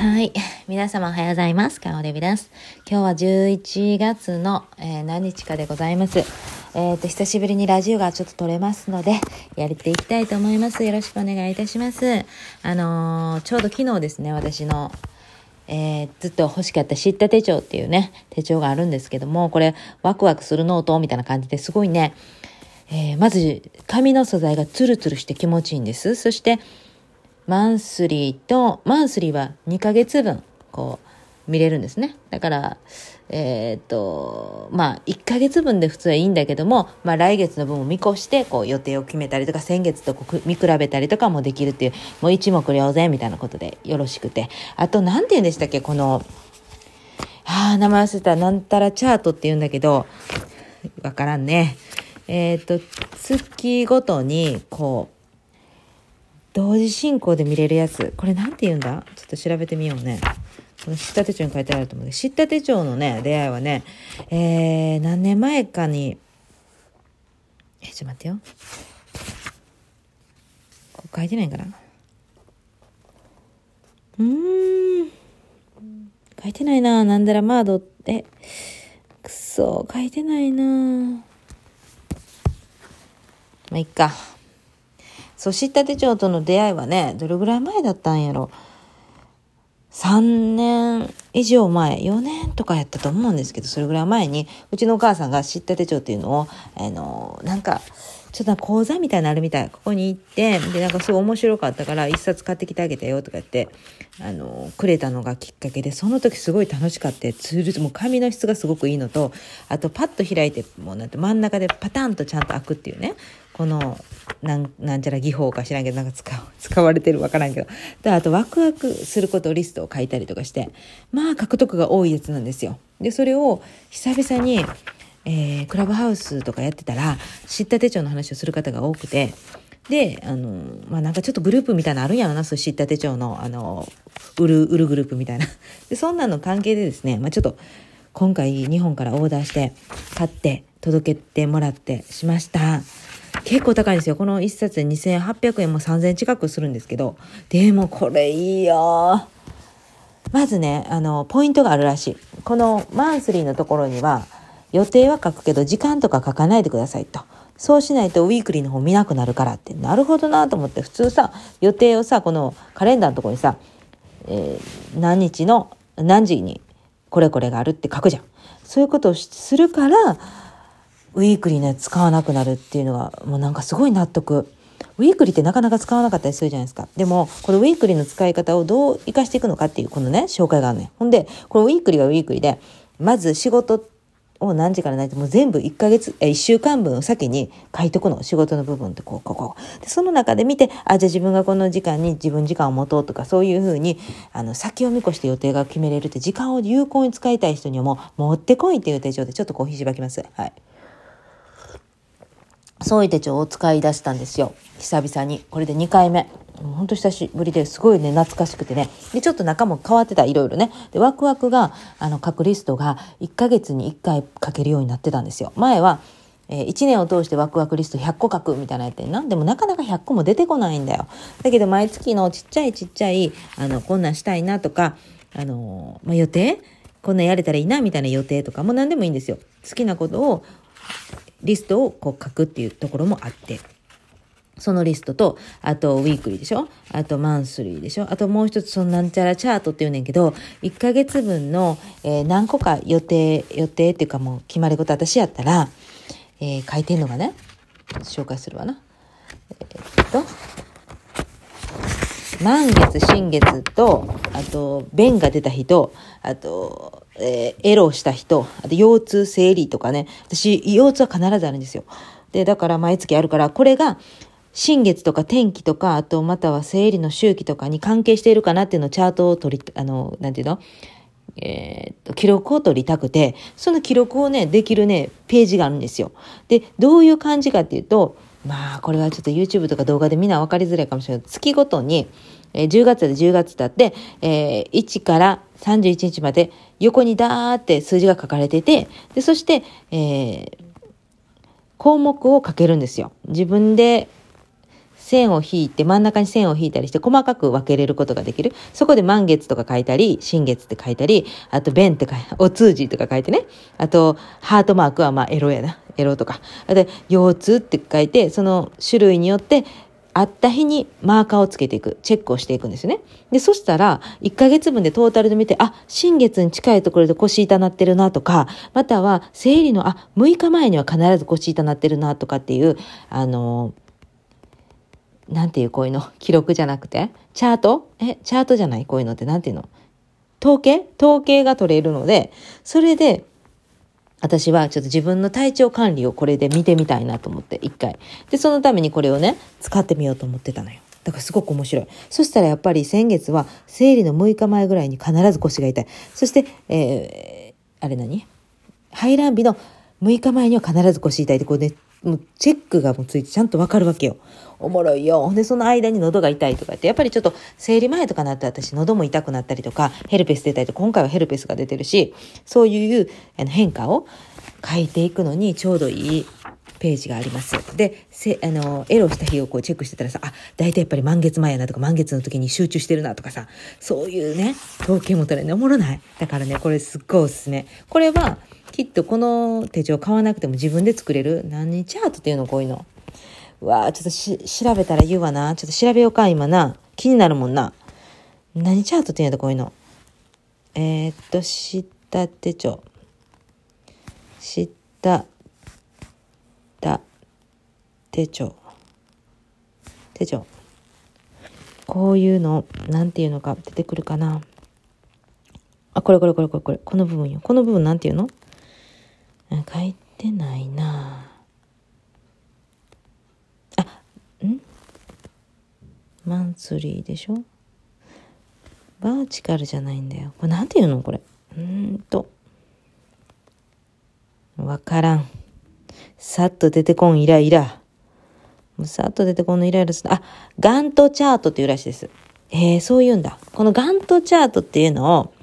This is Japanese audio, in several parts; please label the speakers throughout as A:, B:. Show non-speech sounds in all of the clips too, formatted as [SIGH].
A: はい。皆様おはようございます。かおでびです。今日は11月の、えー何日かでございます。えっ、と、久しぶりにラジオがちょっと撮れますので、やっていきたいと思います。よろしくお願いいたします。あのーちょうど昨日ですね、私の、えずっと欲しかった知った手帳っていうね、手帳があるんですけども、これ、ワクワクするノートみたいな感じですごいね、えまず、紙の素材がツルツルして気持ちいいんです。そして、マンスリーと、マンスリーは2ヶ月分、こう、見れるんですね。だから、えーっと、まあ、1ヶ月分で普通はいいんだけども、まあ、来月の分を見越して、こう、予定を決めたりとか、先月と見比べたりとかもできるっていう、もう一目瞭然みたいなことでよろしくて。あと、なんて言うんでしたっけ、この、ああ、名前忘れた、なんたらチャートって言うんだけど、わからんね。えーっと、月ごとに、こう、同時進行で見れるやつ。これなんて言うんだ？ちょっと調べてみようね。この知った手帳に書いてあると思うけど、知った手帳のね、出会いはね、えー、何年前かに、え、ちょっと待ってよ。ここ書いてないかな？うーん。書いてないな。なんだらマードって。くそ、書いてないな。まあ、いっか。そう、知った手帳との出会いはね、どれぐらい前だったんやろ。3年以上前、4年とかやったと思うんですけど、それぐらい前に、うちのお母さんが知った手帳っていうのを、あの、なんか、ちょっと講座みたいなるみたい。ここに行って、で、なんかすごい面白かったから、一冊買ってきてあげたよとか言って、あの、くれたのがきっかけで、その時すごい楽しかった。ツール、もう紙の質がすごくいいのと、あとパッと開いて、もうなんて真ん中でパタンとちゃんと開くっていうね。この、なん、なんちゃら技法か知らんけど、なんか使、使われてるわからんけど。で、あとワクワクすることリストを書いたりとかして、まあ獲得が多いやつなんですよ。で、それを久々に、えークラブハウスとかやってたら、知った手帳の話をする方が多くて、で、あの、まあ、なんかちょっとグループみたいなのあるんやろな、そう知った手帳の、あの、売る、売るグループみたいな。で、そんなの関係でですね、まあ、ちょっと、今回日本からオーダーして、買って、届けてもらってしました。結構高いんですよ。この一冊で2800円も3000円近くするんですけど、でもこれいいよまずね、あの、ポイントがあるらしい。このマンスリーのところには、予定は書くけど、時間とか書かないでくださいと。そうしないとウィークリーの方見なくなるからって。なるほどなと思って、普通さ、予定をさ、このカレンダーのところにさ、えー何日の何時にこれこれがあるって書くじゃん。そういうことをするから、ウィークリーのやつ使わなくなるっていうのが、もうなんかすごい納得。ウィークリーってなかなか使わなかったりするじゃないですか。でも、このウィークリーの使い方をどう活かしていくのかっていう、このね、紹介があるね。ほんで、このウィークリーはウィークリーで、まず仕事を何時から何時、もう全部1ヶ月、え、1週間分を先に書いとくの。仕事の部分ってこう、こう、こう。で、その中で見て、あ、じゃあ自分がこの時間に自分時間を持とうとか、そういうふうに、あの、先を見越して予定が決めれるって、時間を有効に使いたい人にはもう、持ってこいっていう手帳で、ちょっとコーヒーしばきます。はい。そうい手帳を使い出したんですよ。久々に。これで2回目。ほんと久しぶりですごいね、懐かしくてね。で、ちょっと中も変わってた、いろいろね。で、ワクワクが、あの、書くリストが1ヶ月に1回書けるようになってたんですよ。前は、えー1年を通してワクワクリスト100個書くみたいなやってん。でもなかなか100個も出てこないんだよ。だけど毎月のちっちゃいちっちゃい、あの、こんなんしたいなとか、あのまあ、予定？こんなんやれたらいいなみたいな予定とかも何でもいいんですよ。好きなことをリストをこう書くっていうところもあって。そのリストと、あとウィークリーでしょ？あとマンスリーでしょ？あともう一つそのなんちゃらチャートって言うねんけど、1ヶ月分の、えー何個か予定、予定っていうかもう決まり事私やったら、えー書いてんのがね、紹介するわな。えーっと、満月、新月と、あと、便が出た人、あと、えーエロした人、あと、腰痛、生理とかね。私、腰痛は必ずあるんですよ。で、だから毎月あるから、これが、新月とか天気とか、あと、または生理の周期とかに関係しているかなっていうのをチャートを取り、あの、なんていうの？えーっと、記録を取りたくて、その記録をね、できるね、ページがあるんですよ。で、どういう感じかっていうと、まあ、これはちょっと YouTube とか動画でみんな分かりづらいかもしれない、月ごとに、えー10月で10月だって、えー1から31日まで横にダーって数字が書かれてて、で、そして、えー項目を書けるんですよ。自分で線を引いて、真ん中に線を引いたりして細かく分けれることができる。そこで満月とか書いたり、新月って書いたり、あと弁って書い、[LAUGHS] お通じとか書いてね。あと、ハートマークはまあエロやな。エロとか。で、腰痛って書いて、その種類によって、会った日にマーカーをつけていく、チェックをしていくんですね。で、そしたら、1ヶ月分でトータルで見て、あ、新月に近いところで腰痛なってるなとか、または、生理の、あ、6日前には必ず腰痛なってるなとかっていう、あの、なんていうこういうの、記録じゃなくて、チャート？え、チャートじゃない？こういうのってなんていうの？統計？統計が取れるので、それで、私はちょっと自分の体調管理をこれで見てみたいなと思って、一回。で、そのためにこれをね、使ってみようと思ってたのよ。だからすごく面白い。そしたらやっぱり先月は生理の6日前ぐらいに必ず腰が痛い。そして、えー、あれ何？排卵日の6日前には必ず腰痛いってこうね、もうチェックがもうついてちゃんとわかるわけよ。おもろいよ。ほんで、その間に喉が痛いとかって、やっぱりちょっと生理前とかなって私喉も痛くなったりとか、ヘルペス出たりとか、今回はヘルペスが出てるし、そういう変化を書いていくのにちょうどいいページがあります。で、せあの、エロした日をこうチェックしてたらさ、あ、大体やっぱり満月前やなとか、満月の時に集中してるなとかさ、そういうね、統計も取れね、おもろない。だからね、これすっごいおすすめ。これは、きっとこの手帳買わなくても自分で作れる。何チャートっていうのこういうの。うわあちょっとし、調べたら言うわな。ちょっと調べようか、今な。気になるもんな。何チャートって言うんやこういうの。えー、っと、知った手帳。知ったた手帳。手帳。こういうの、なんていうのか出てくるかな。あ、これこれこれこれこれ。この部分よ。この部分なんていうの？書いてないなあん？マンスリーでしょ？バーチカルじゃないんだよ。これなんて言うのこれ？うんと。わからん。さっと出てこんイライラ。もうさっと出てこんのイライラする。あ、ガントチャートっていうらしいです。えー、そう言うんだ。このガントチャートっていうのを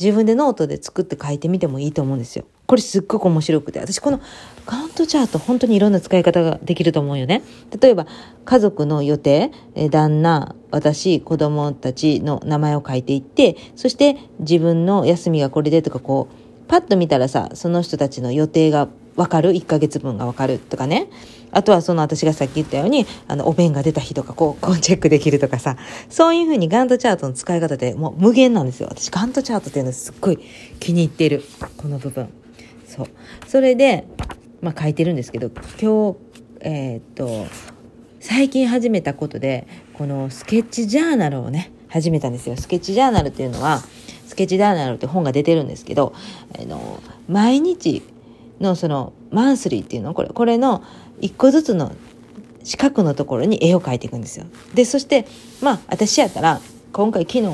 A: 自分でノートで作って書いてみてもいいと思うんですよ。これすっごく面白くて。私このカウントチャート本当にいろんな使い方ができると思うよね。例えば家族の予定、旦那、私、子供たちの名前を書いていって、そして自分の休みがこれでとかこう、パッと見たらさ、その人たちの予定がわかる ?1 ヶ月分がわかるとかね。あとはその私がさっき言ったように、あの、お弁が出た日とか、こう、こうチェックできるとかさ、そういうふうにガントチャートの使い方でもう無限なんですよ。私ガントチャートっていうのすっごい気に入っている。この部分。そう。それで、まあ書いてるんですけど、今日、えー、っと、最近始めたことで、このスケッチジャーナルをね、始めたんですよ。スケッチジャーナルっていうのは、スケッチジャーナルって本が出てるんですけど、あの、毎日のそのマンスリーっていうの？これこれの一個ずつの四角のところに絵を描いていくんですよ。でそしてまあ私やったら今回昨日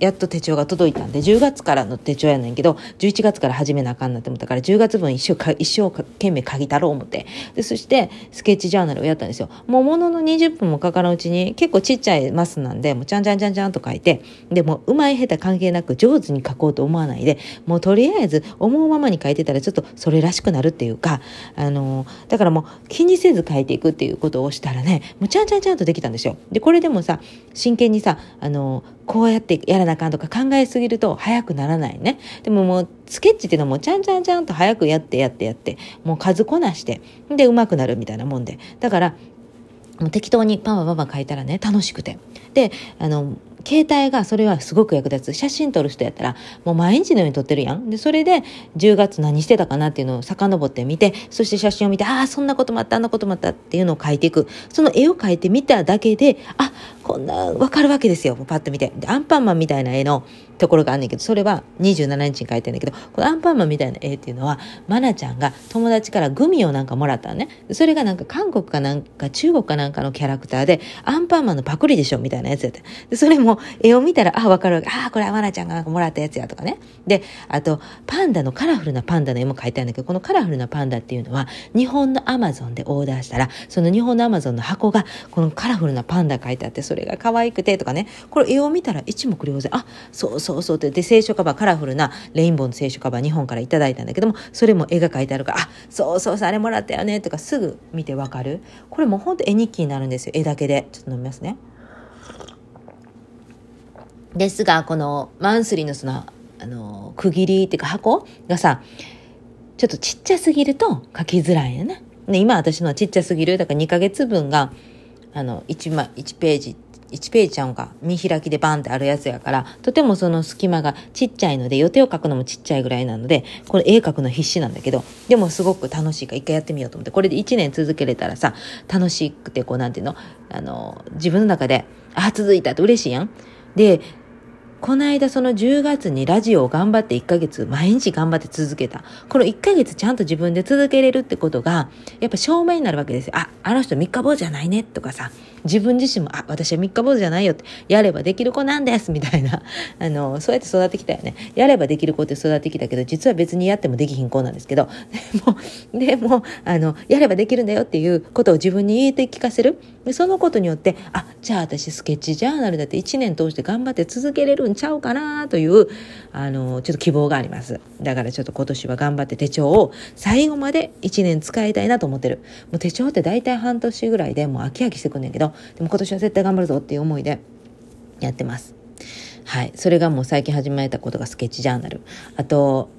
A: やっと手帳が届いたんで、10月からの手帳やねんけど、11月から始めなあかんなって思ったから、10月分一生か、一生懸命書きたろう思って。で、そして、スケッチジャーナルをやったんですよ。もうものの20分もかからんうちに、結構ちっちゃいマスなんで、もうちゃんちゃんちゃんちゃんと書いて、で、もう、まい下手関係なく上手に書こうと思わないで、もうとりあえず、思うままに書いてたら、ちょっとそれらしくなるっていうか、あのだからもう、気にせず書いていくっていうことをしたらね、もうちゃんちゃんちゃんとできたんですよ。で、これでもさ、真剣にさ、あのこうやってやらなあかんとか考えすぎると早くならないね。でももうスケッチっていうのはもうちゃんちゃんちゃんと早くやってやってやって、もう数こなして、で上手くなるみたいなもんで。だから、適当にパンパンパン書いたらね、楽しくて。で、あの、携帯がそれはすごく役立つ。写真撮る人やったら、もう毎日のように撮ってるやん。で、それで、10月何してたかなっていうのを遡ってみて、そして写真を見て、ああ、そんなこともあった、あんなこともあったっていうのを書いていく。その絵を描いてみただけで、あ、こんな、わかるわけですよ。パッと見て。で、アンパンマンみたいな絵のところがあんねんけど、それは27日に描いてんだけど、このアンパンマンみたいな絵っていうのは、マナちゃんが友達からグミをなんかもらったね。それがなんか韓国かなんか中国かなんかのキャラクターで、アンパンマンのパクリでしょみたいなやつやった。で、それも絵を見たら、あ、わかる。あ、これはまなちゃんがなんかもらったやつやとかね。で、あと、パンダのカラフルなパンダの絵も描いてあるんだけど、このカラフルなパンダっていうのは、日本のアマゾンでオーダーしたら、その日本のアマゾンの箱が、このカラフルなパンダ書いてあって、それが可愛くてとかね。これ絵を見たら一目瞭然。あ、そうそうそうって。で、聖書カバー、カラフルなレインボーの聖書カバー日本からいただいたんだけども、それも絵が描いてあるから、あ、そうそうそう、あれもらったよねとかすぐ見てわかる。これもうほんと絵日記になるんですよ。絵だけで。ちょっと飲みますね。ですが、このマンスリーのその、あの、区切りっていうか箱がさ、ちょっとちっちゃすぎると書きづらいよね。で今私のはちっちゃすぎる。だから2ヶ月分が、あの、1, 枚1ページ、1ページちゃうんか、見開きでバンってあるやつやから、とてもその隙間がちっちゃいので、予定を書くのもちっちゃいぐらいなので、これ絵描くの必死なんだけど、でもすごく楽しいから一回やってみようと思って、これで1年続けれたらさ、楽しくてこうなんていうの、あの、自分の中で、あ、続いたって嬉しいやん。で、この間その10月にラジオを頑張って1ヶ月毎日頑張って続けた。この1ヶ月ちゃんと自分で続けれるってことが、やっぱ証明になるわけですよ。あ、あの人三日坊じゃないねとかさ、自分自身も、あ、私は三日坊主じゃないよって、やればできる子なんですみたいな。[LAUGHS] あの、そうやって育ってきたよね。やればできる子って育ってきたけど、実は別にやってもできひん子なんですけど、でも、でも、あの、やればできるんだよっていうことを自分に言えて聞かせる。そのことによって、あ、じゃあ私スケッチジャーナルだって1年通して頑張って続けれるんちゃうかなという、あの、ちょっと希望があります。だからちょっと今年は頑張って手帳を最後まで1年使いたいなと思ってる。もう手帳って大体半年ぐらいでもう飽き飽きしてくんねんけど、でも今年は絶対頑張るぞっていう思いでやってます。はい。それがもう最近始めたことがスケッチジャーナル。あと、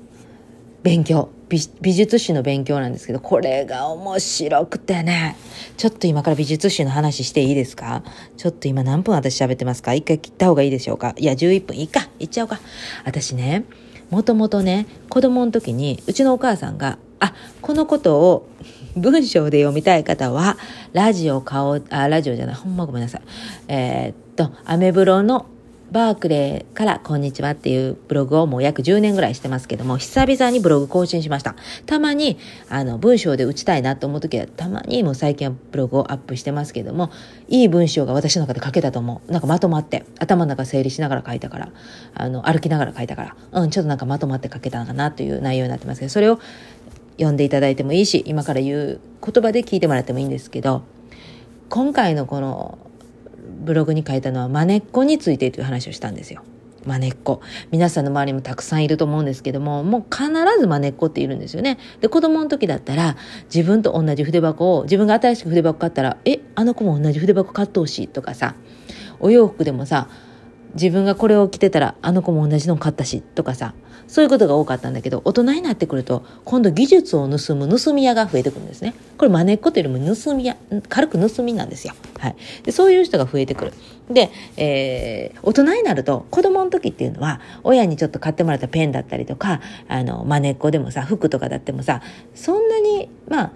A: 勉強美。美術史の勉強なんですけど、これが面白くてね。ちょっと今から美術史の話していいですか？ちょっと今何分私喋ってますか？一回切った方がいいでしょうか？いや、11分いいか。いっちゃおうか。私ね、もともとね、子供の時に、うちのお母さんが、あ、このことを文章で読みたい方は、ラジオ顔、あ、ラジオじゃない、ほんまごめんなさい。えー、っと、アメブロのバークレーからこんにちはっていうブログをもう約10年ぐらいしてますけども、久々にブログ更新しました。たまに、あの、文章で打ちたいなと思うときは、たまにもう最近はブログをアップしてますけども、いい文章が私の中で書けたと思う。なんかまとまって、頭の中整理しながら書いたから、あの、歩きながら書いたから、うん、ちょっとなんかまとまって書けたのかなという内容になってますけど、それを読んでいただいてもいいし、今から言う言葉で聞いてもらってもいいんですけど、今回のこのブログに書いたのはまねっこについてという話をしたんですよ。まねっこ。皆さんの周りもたくさんいると思うんですけども、もう必ずまねっこっているんですよね。で、子供の時だったら、自分と同じ筆箱を、自分が新しく筆箱買ったら、え、あの子も同じ筆箱買ってほしいとかさ、お洋服でもさ、自分がこれを着てたら、あの子も同じの買ったし、とかさ、そういうことが多かったんだけど、大人になってくると、今度技術を盗む盗み屋が増えてくるんですね。これ真似っこというよりも盗み屋、軽く盗みなんですよ。はい。で、そういう人が増えてくる。で、えー、大人になると、子供の時っていうのは、親にちょっと買ってもらったペンだったりとか、あの、真似っこでもさ、服とかだってもさ、そんなに、まあ、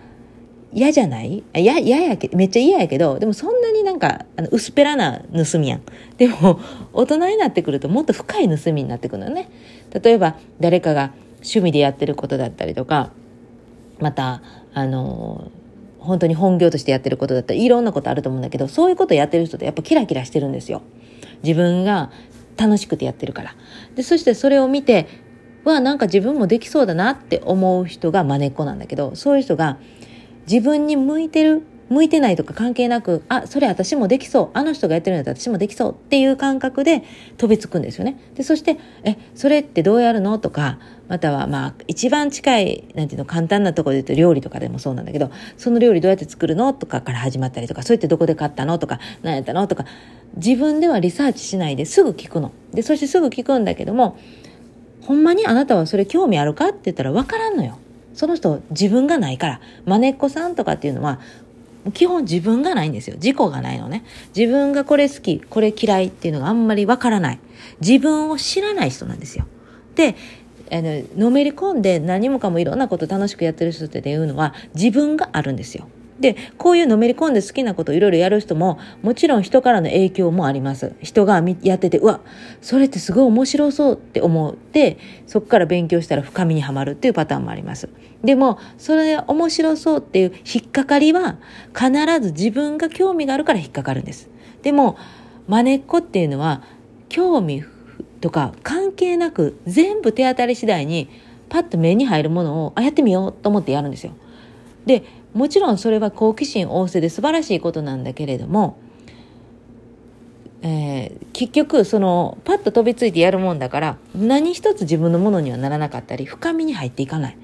A: 嫌じゃない？嫌ややけめっちゃ嫌やけどでもそんなになんかあの薄っぺらな盗みやん。でも [LAUGHS] 大人になってくるともっと深い盗みになってくるのね。例えば誰かが趣味でやってることだったりとかまたあの本当に本業としてやってることだったりいろんなことあると思うんだけどそういうことやってる人ってやっぱキラキラしてるんですよ。自分が楽しくてやってるから。でそしてそれを見てはなんか自分もできそうだなって思う人がまねっこなんだけどそういう人が自分に向いてる向いてないとか関係なく、あ、それ私もできそう。あの人がやってるんだったら私もできそうっていう感覚で飛びつくんですよね。で、そして、え、それってどうやるのとか、またはまあ、一番近い、なんていうの、簡単なところで言うと料理とかでもそうなんだけど、その料理どうやって作るのとかから始まったりとか、そうやってどこで買ったのとか、何やったのとか、自分ではリサーチしないですぐ聞くの。で、そしてすぐ聞くんだけども、ほんまにあなたはそれ興味あるかって言ったらわからんのよ。その人自分がないから、まねっこさんとかっていうのは、基本自分がないんですよ。自己がないのね。自分がこれ好き、これ嫌いっていうのがあんまりわからない。自分を知らない人なんですよ。で、あの、のめり込んで何もかもいろんなこと楽しくやってる人っていうのは自分があるんですよ。で、こういうのめり込んで好きなことをいろいろやる人も、もちろん人からの影響もあります。人がやってて、うわ、それってすごい面白そうって思って、そこから勉強したら深みにはまるっていうパターンもあります。でも、それ面白そうっていう引っかかりは、必ず自分が興味があるから引っかかるんです。でも、真似っこっていうのは、興味とか関係なく全部手当たり次第にパッと目に入るものをあやってみようと思ってやるんですよ。でもちろんそれは好奇心旺盛で素晴らしいことなんだけれども、えー、結局そのパッと飛びついてやるもんだから何一つ自分のものにはならなかったり深みに入っていかない。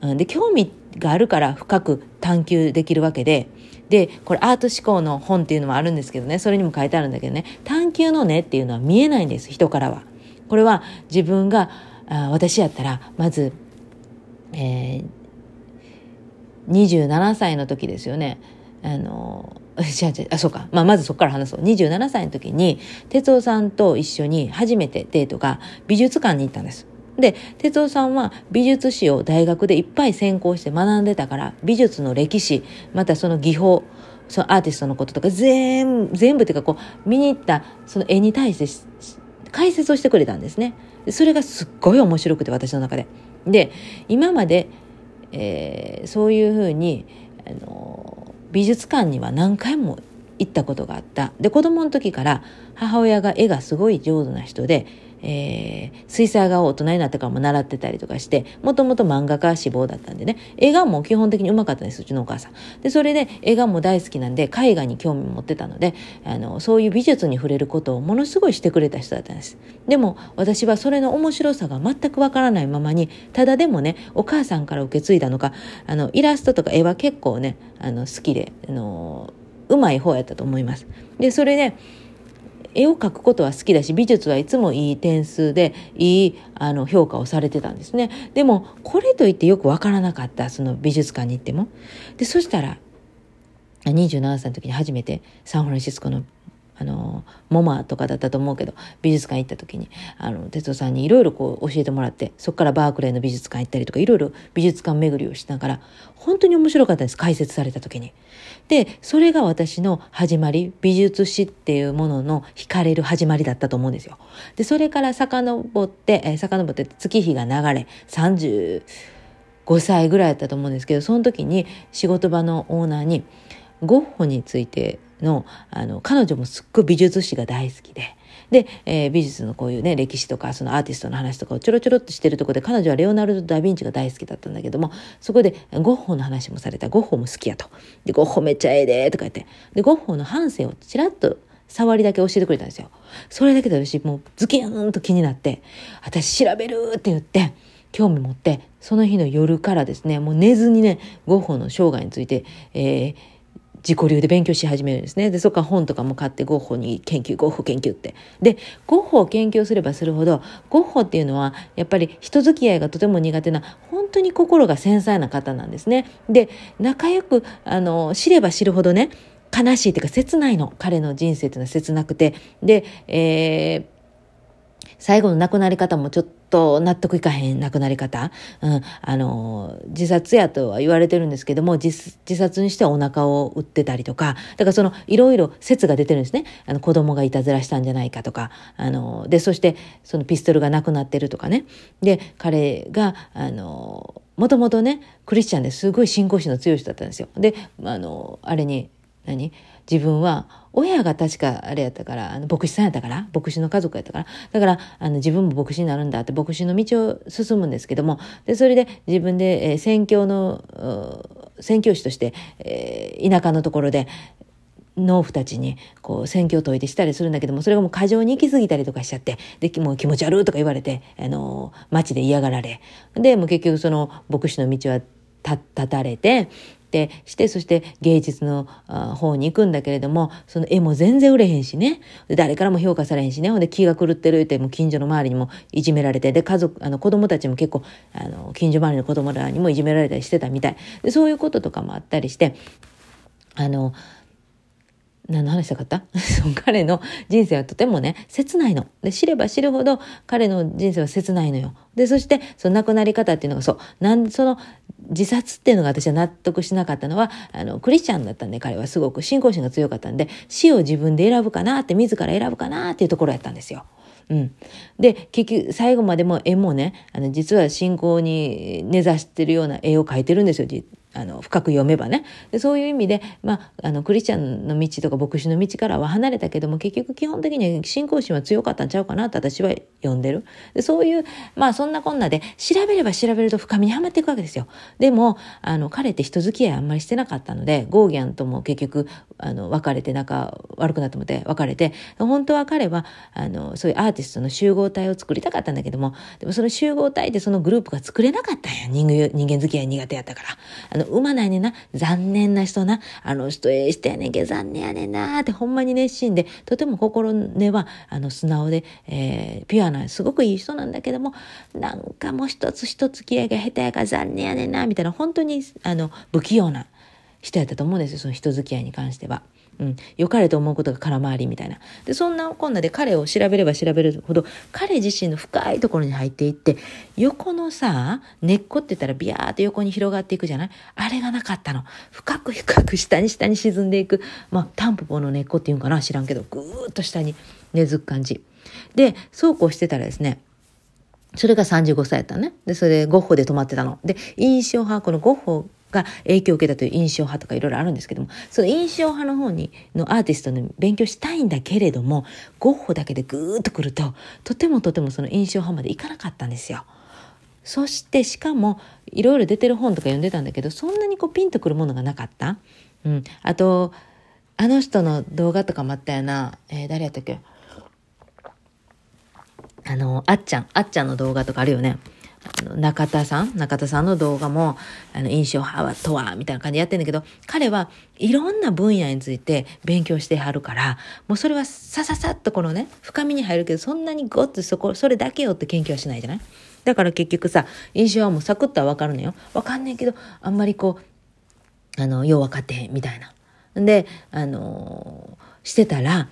A: で興味があるから深く探求できるわけででこれアート思考の本っていうのもあるんですけどねそれにも書いてあるんだけどね探求の根っていうのは見えないんです人からは。これは自分があ私やったらまず、えー、27歳の時ですよね。あの違う違うあそうか、まあ、まずそこから話そう27歳の時に哲夫さんと一緒に初めてデートが美術館に行ったんです。で、哲夫さんは美術史を大学でいっぱい専攻して学んでたから、美術の歴史、またその技法、そのアーティストのこととか全部、全部っていうかこう、見に行ったその絵に対して解説をしてくれたんですね。それがすっごい面白くて、私の中で。で、今まで、えー、そういうふうに、あの、美術館には何回も行ったことがあった。で、子供の時から母親が絵がすごい上手な人で、えー、水彩画を大人になってからも習ってたりとかして、もともと漫画家志望だったんでね、絵画も基本的にうまかったんです、うちのお母さん。で、それで絵画も大好きなんで、絵画に興味持ってたので、あの、そういう美術に触れることをものすごいしてくれた人だったんです。でも、私はそれの面白さが全くわからないままに、ただでもね、お母さんから受け継いだのか、あの、イラストとか絵は結構ね、あの、好きで、あの、うまい方やったと思います。で、それで、絵を描くことは好きだし美術はいつもいい点数でいいあの評価をされてたんですね。でもこれといってよくわからなかったその美術館に行っても。でそしたら27歳の時に初めてサンフランシスコのあのモマとかだったと思うけど美術館行った時にあの哲夫さんにいろいろこう教えてもらってそこからバークレーの美術館行ったりとかいろいろ美術館巡りをしながら本当に面白かったんです解説された時に。でそれが私の始まり美術史っていうものの惹かれる始まりだったと思うんですよ。でそれから遡ってえ遡って月日が流れ35歳ぐらいだったと思うんですけどその時に仕事場のオーナーにゴッホについてのあの彼女もすっごい美術史が大好きで。で、えー、美術のこういうね歴史とかそのアーティストの話とかをちょろちょろっとしてるとこで彼女はレオナルド・ダ・ヴィンチが大好きだったんだけどもそこでゴッホの話もされた。ゴッホも好きやと。でゴッホめっちゃええでとか言って。でゴッホの半生をちらっと触りだけ教えてくれたんですよ。それだけで私もうズキュンと気になって私調べるって言って興味持ってその日の夜からですねもう寝ずにねゴッホの生涯について、えー自己流で勉強し始めるんですね。で、そこから本とかも買ってゴッホに研究、ゴッホ研究って。で、ゴッホを研究すればするほど、ゴッホっていうのはやっぱり人付き合いがとても苦手な、本当に心が繊細な方なんですね。で、仲良く、あの、知れば知るほどね、悲しいっていうか切ないの。彼の人生っていうのは切なくて。で、えー最後の亡くなり方もちょっと納得いかへん亡くなり方、うん、あの、自殺やとは言われてるんですけども、自殺にしてはお腹を打ってたりとか、だからその、いろいろ説が出てるんですね。あの、子供がいたずらしたんじゃないかとか、あの、で、そして、そのピストルがなくなってるとかね。で、彼が、あの、もともとね、クリスチャンですごい信仰心の強い人だったんですよ。で、あの、あれに、何？自分は親が確かあれやったからあの牧師さんやったから牧師の家族やったから。だからあの自分も牧師になるんだって牧師の道を進むんですけども。でそれで自分で、えー、宣教の宣教師として、えー、田舎のところで農夫たちにこう宣教を説いてしたりするんだけどもそれがもう過剰に行き過ぎたりとかしちゃってでもう気持ち悪いとか言われてあの町で嫌がられ。でもう結局その牧師の道は立たれてってしてそして芸術の方に行くんだけれどもその絵も全然売れへんしね。誰からも評価されへんしね。ほんで気が狂ってるってもう近所の周りにもいじめられてで家族あの子供たちも結構あの近所周りの子供らにもいじめられたりしてたみたい。でそういうこととかもあったりしてあの何の話したかった？[LAUGHS] 彼の人生はとてもね、切ないの。で、知れば知るほど彼の人生は切ないのよ。で、そして、その亡くなり方っていうのがそう、なんその自殺っていうのが私は納得しなかったのは、あの、クリスチャンだったんで、彼はすごく信仰心が強かったんで、死を自分で選ぶかなって、自ら選ぶかなっていうところやったんですよ。うん。で、結局、最後までも絵もね、あの、実は信仰に根ざしてるような絵を描いてるんですよ。あの深く読めばね。でそういう意味で、まあ、あのクリスチャンの道とか牧師の道からは離れたけども結局基本的には信仰心は強かったんちゃうかなって私は読んでる。でそういうまあそんなこんなで調べれば調べると深みにはまっていくわけですよ。でもあの彼って人付き合いあんまりしてなかったのでゴーギャンとも結局あの別れて仲悪くなってもて別れて本当は彼はあのそういうアーティストの集合体を作りたかったんだけどもでもその集合体でそのグループが作れなかったんや。人間人間付き合い苦手やったから。あの産まないねんな残念な人なあの人ええ人やねんけど残念やねんなってほんまに熱心でとても心根はあの素直で、えー、ピュアなすごくいい人なんだけどもなんかもう一つ一つ気合が下手やから残念やねんなみたいな本当にあの不器用な人やったと思うんですよその人付き合いに関しては。うん、良かれと思うことが空回りみたいな。で、そんなこんなで彼を調べれば調べるほど、彼自身の深いところに入っていって、横のさ、根っこって言ったらビヤーって横に広がっていくじゃない？あれがなかったの。深く深く下に下に沈んでいく。まあ、タンポポの根っこっていうんかな？知らんけど、ぐーっと下に根付く感じ。で、そうこうしてたらですね、それが35歳やったね。で、それでゴッホで止まってたの。で、印象派、このゴッホが影響を受けたという印象派とかいろいろあるんですけどもその印象派の方にのアーティストの勉強したいんだけれどもゴッホだけでぐーっとくるととてもとてもその印象派までいかなかったんですよ。そしてしかもいろいろ出てる本とか読んでたんだけどそんなにこうピンとくるものがなかった。うん、あとあの人の動画とかもあったよな、えー、誰やったっけ？あのあっちゃんあっちゃんの動画とかあるよね。中田さん中田さんの動画もあの印象派はとはみたいな感じでやってんだけど彼はいろんな分野について勉強してはるからもうそれはさささっとこのね深みに入るけどそんなにゴッとそこそれだけよって研究はしないじゃない？だから結局さ印象はもうサクッとは分かるのよ。分かんねえけどあんまりこうあのよう分かってへんみたいな。であの、してたら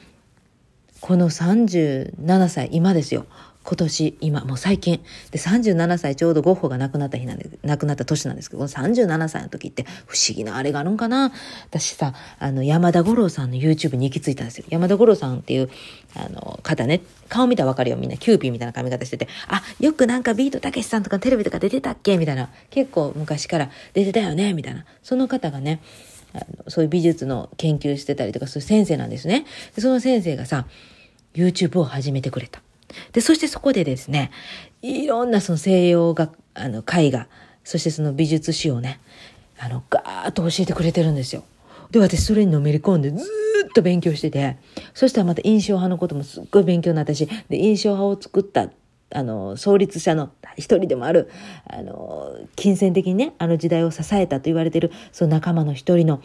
A: この37歳今ですよ。今年、今、もう最近。で、37歳ちょうどゴッホが亡くなった日なんで、亡くなった年なんですけど、この37歳の時って不思議なあれがあるんかな？私さ、あの、山田五郎さんの YouTube に行き着いたんですよ。山田五郎さんっていう、あの、方ね、顔見たらわかるよ、みんな。キューピーみたいな髪型してて、あ、よくなんかビートたけしさんとかテレビとか出てたっけ？みたいな。結構昔から出てたよね？みたいな。その方がね、あのそういう美術の研究してたりとか、そういう先生なんですね。でその先生がさ、YouTube を始めてくれた。で、そしてそこでですね、いろんなその西洋が、あの、絵画、そしてその美術史をね、あの、ガーッと教えてくれてるんですよ。で、私それにのめり込んでずっと勉強してて、そしたらまた印象派のこともすっごい勉強になったし、で、印象派を作った、あの、創立者の一人でもある、あの、金銭的にね、あの時代を支えたと言われてる、その仲間の一人の、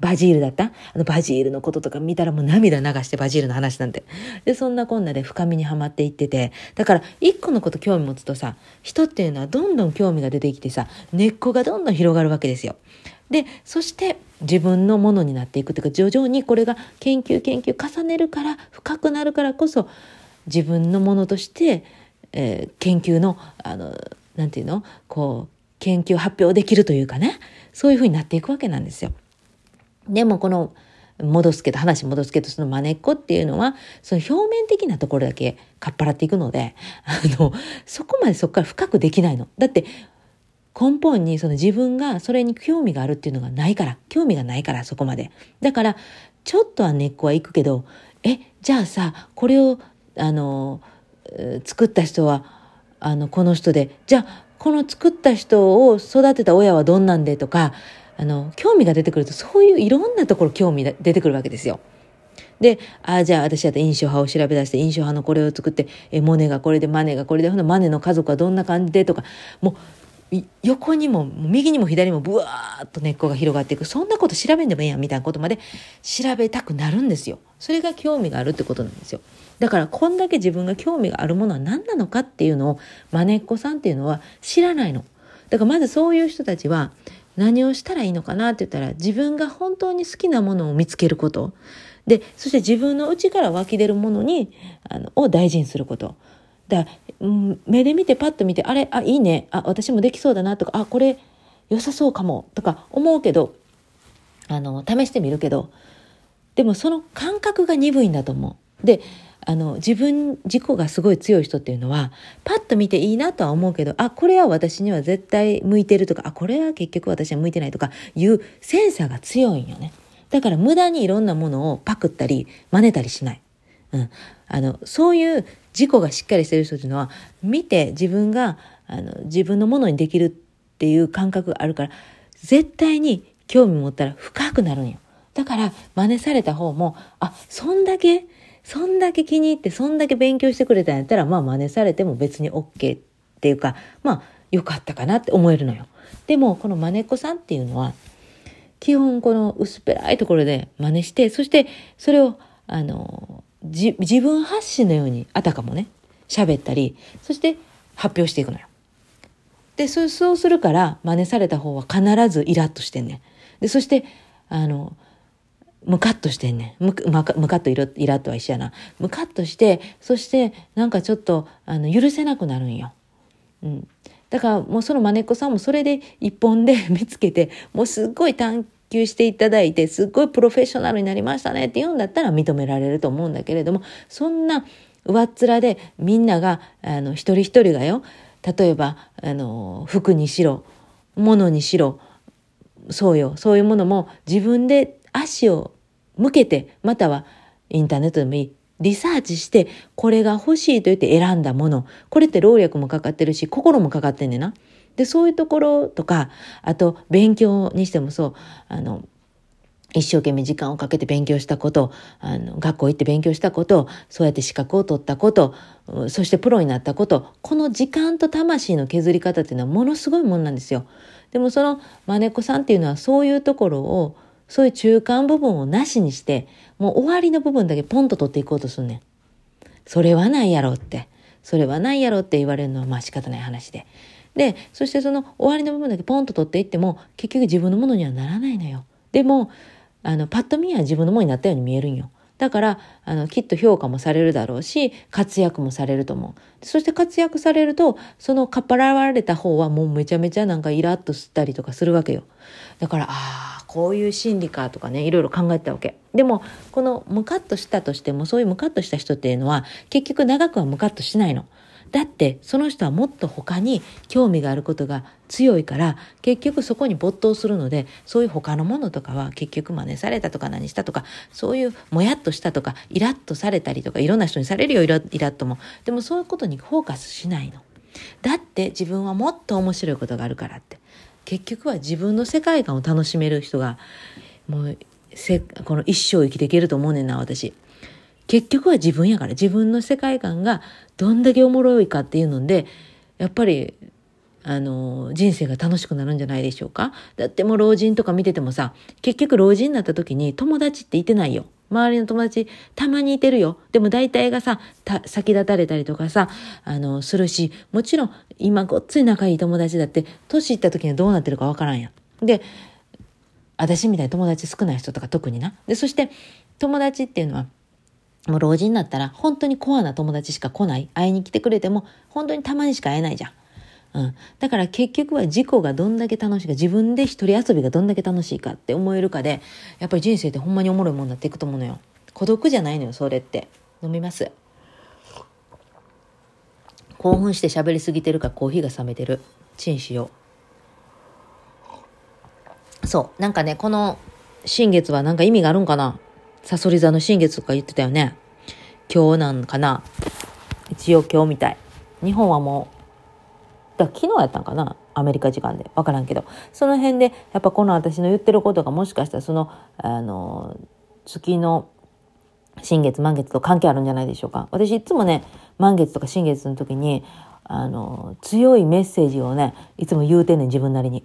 A: バジールだった？あのバジールのこととか見たらもう涙流してバジールの話なんて。で、そんなこんなで深みにはまっていってて。だから、一個のこと興味持つとさ、人っていうのはどんどん興味が出てきてさ、根っこがどんどん広がるわけですよ。で、そして自分のものになっていくというか、徐々にこれが研究研究重ねるから、深くなるからこそ、自分のものとして、えー、研究の、あの、なんていうの？こう、研究発表できるというかね、そういうふうになっていくわけなんですよ。でもこの戻すけど話戻すけどそのまねっこっていうのはその表面的なところだけかっぱらっていくのであのそこまでそこから深くできないの。だって根本にその自分がそれに興味があるっていうのがないから興味がないからそこまで。だからちょっとは根っこは行くけどえじゃあさこれをあの作った人はあのこの人でじゃあこの作った人を育てた親はどんなんでとかあの、興味が出てくると、そういういろんなところ興味が出てくるわけですよ。で、ああ、じゃあ私だって印象派を調べ出して、印象派のこれを作って、え、モネがこれで、マネがこれで、ほんマネの家族はどんな感じでとか、もう、横にも、右にも左にもブワーッと根っこが広がっていく。そんなこと調べんでもいいやんみたいなことまで調べたくなるんですよ。それが興味があるってことなんですよ。だから、こんだけ自分が興味があるものは何なのかっていうのを、まねっこさんっていうのは知らないの。だからまずそういう人たちは、何をしたらいいのかなって言ったら自分が本当に好きなものを見つけること。でそして自分の内から湧き出るものにあのを大事にすること。だ、うん、目で見てパッと見てあれあいいね。あ私もできそうだなとかあこれ良さそうかも。とか思うけどあの試してみるけど。でもその感覚が鈍いんだと思う。であの自分自己がすごい強い人っていうのはパッと見ていいなとは思うけどあこれは私には絶対向いてるとかあこれは結局私は向いてないとかいうセンサーが強いんよね。だから無駄にいろんなものをパクったり真似たりしない、うん、あのそういう自己がしっかりしてる人っていうのは見て自分があの自分のものにできるっていう感覚があるから絶対に興味持ったら深くなるんよ。だから真似された方もあそんだけそんだけ気に入ってそんだけ勉強してくれたんやったらまあ真似されても別に OK っていうかまあよかったかなって思えるのよ。でもこの真似っこさんっていうのは基本この薄っぺらいところで真似してそしてそれをあの自分発信のようにあたかもね喋ったりそして発表していくのよ。でそうするから真似された方は必ずイラッとしてんね。でそしてあのムカッとしてんねん。ムカッとイライラとは一緒やな。ムカッとして、そしてなんかちょっとあの許せなくなるんよ。うん。だからもうそのまねっこさんもそれで一本で [LAUGHS] 見つけて、もうすっごい探求していただいて、すっごいプロフェッショナルになりましたねって言うんだったら認められると思うんだけれども、そんな上っ面でみんなが、あの、一人一人がよ、例えば、あの、服にしろ、物にしろ、そうよ、そういうものも自分で足を向けて、またはインターネットでもいい。リサーチして、これが欲しいと言って選んだもの。これって労力もかかってるし、心もかかってんねんな。で、そういうところとか、あと、勉強にしてもそう、あの、一生懸命時間をかけて勉強したこと、あの、学校行って勉強したこと、そうやって資格を取ったこと、そしてプロになったこと、この時間と魂の削り方っていうのはものすごいもんなんですよ。でもそのまねっこさんっていうのはそういうところをそういう中間部分をなしにして、もう終わりの部分だけポンと取っていこうとすんねん。それはないやろって。それはないやろって言われるのはまあ仕方ない話で。で、そしてその終わりの部分だけポンと取っていっても、結局自分のものにはならないのよ。でも、あの、パッと見は自分のものになったように見えるんよ。だから、あの、きっと評価もされるだろうし、活躍もされると思う。そして活躍されると、そのかっぱらわれた方はもうめちゃめちゃなんかイラッとしたりとかするわけよ。だから、ああ、こういう心理かとかねいろいろ考えたわけ。でもこのムカッとしたとしてもそういうムカッとした人っていうのは結局長くはムカッとしないの。だってその人はもっと他に興味があることが強いから結局そこに没頭するのでそういう他のものとかは結局真似されたとか何したとかそういうもやっとしたとかイラッとされたりとかいろんな人にされるよイラッとも。でもそういうことにフォーカスしないの。だって自分はもっと面白いことがあるからって。結局は自分の世界観を楽しめる人がもうせこの一生生きていけると思うねんな私。結局は自分やから自分の世界観がどんだけおもろいかっていうのでやっぱりあの人生が楽しくなるんじゃないでしょうか？だってもう老人とか見ててもさ結局老人になった時に友達っていてないよ。周りの友達たまにいてるよ。でも大体がさ、先立たれたりとかさ、あの、するし、もちろん今ごっつい仲いい友達だって、年いった時にはどうなってるかわからんや。で、私みたいに友達少ない人とか特にな。で、そして友達っていうのは、もう老人になったら本当にコアな友達しか来ない。会いに来てくれても本当にたまにしか会えないじゃん。うん。だから結局は自己がどんだけ楽しいか、自分で一人遊びがどんだけ楽しいかって思えるかで、やっぱり人生ってほんまにおもろいもんになっていくと思うのよ。孤独じゃないのよ、それって。飲みます。興奮して喋りすぎてるかコーヒーが冷めてる。チンしよう。そう。なんかね、この新月はなんか意味があるんかなサソリ座の新月とか言ってたよね。今日なんかな一応今日みたい。日本はもうだ昨日やったんかな？アメリカ時間で。分からんけど。その辺でやっぱこの私の言ってることがもしかしたらそのあの月の新月満月と関係あるんじゃないでしょうか。私いつもね満月とか新月の時にあの強いメッセージをねいつも言うてんねん自分なりに、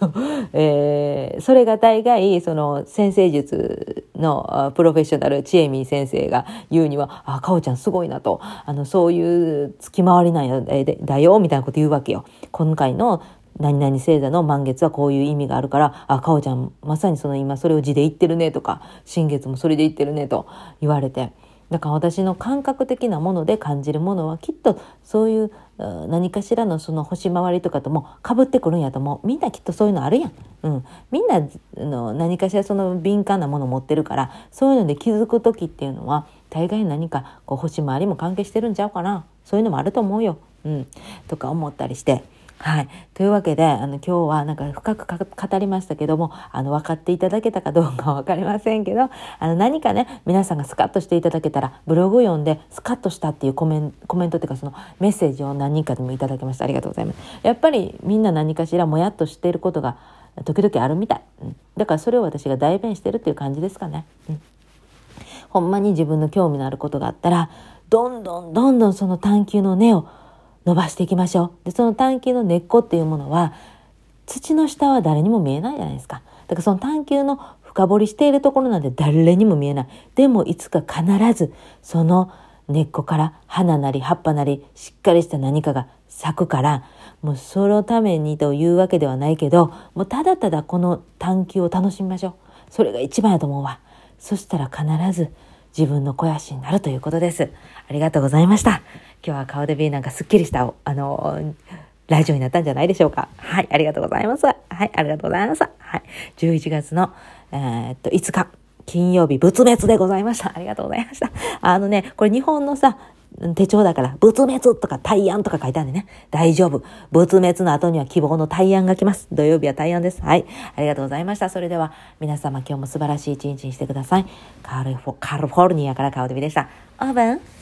A: [LAUGHS] えー、それが大概その先生術のプロフェッショナルちえみ先生が言うには「あかおちゃんすごいな」と。あのそういう月回りなんやだよみたいなこと言うわけよ。今回の何々星座の満月はこういう意味があるから、あ、かおちゃん、まさにその今それを字で言ってるねとか、新月もそれで言ってるねと言われて、だから私の感覚的なもので感じるものはきっとそういう何かしらのその星回りとかともかぶってくるんやと思うみんなきっとそういうのあるやん、うん、みんなの何かしらその敏感なもの持ってるからそういうので気づく時っていうのは大概何かこう星回りも関係してるんちゃうかなそういうのもあると思うよ。うん、とか思ったりして。はい。というわけで、あの、今日はなんか深く語りましたけども、あの、分かっていただけたかどうかは分かりませんけど、あの、何かね、皆さんがスカッとしていただけたら、ブログを読んで、スカッとしたっていうコメンコメントっていうか、そのメッセージを何人かでもいただきました。ありがとうございます。やっぱりみんな何かしらもやっとしていることが、時々あるみたい。うん、だからそれを私が代弁してるっていう感じですかね。うん。ほんまに自分の興味のあることがあったら、どんどんどんどんその探求の根を伸ばしていきましょう。で、その探求の根っこっていうものは、土の下は誰にも見えないじゃないですか。だからその探求の深掘りしているところなんて誰にも見えない。でもいつか必ずその根っこから花なり葉っぱなりしっかりした何かが咲くから、もうそのためにというわけではないけど、もうただただこの探求を楽しみましょう。それが一番やと思うわ。そしたら必ず自分の肥やしになるということです。ありがとうございました。今日は顔でビーなんかすっきりした、あの、ラジオになったんじゃないでしょうか。はい、ありがとうございます。はい、ありがとうございます。はい、11月の、えー、っと、5日、金曜日、仏滅でございました。ありがとうございました。あのね、これ日本のさ、手帳だから、仏滅とか大安とか書いてあるんでね。大丈夫。仏滅の後には希望の大安が来ます。土曜日は大安です。はい。ありがとうございました。それでは、皆様今日も素晴らしい一日にしてください。カルフォルニアからカオデビでした。オープン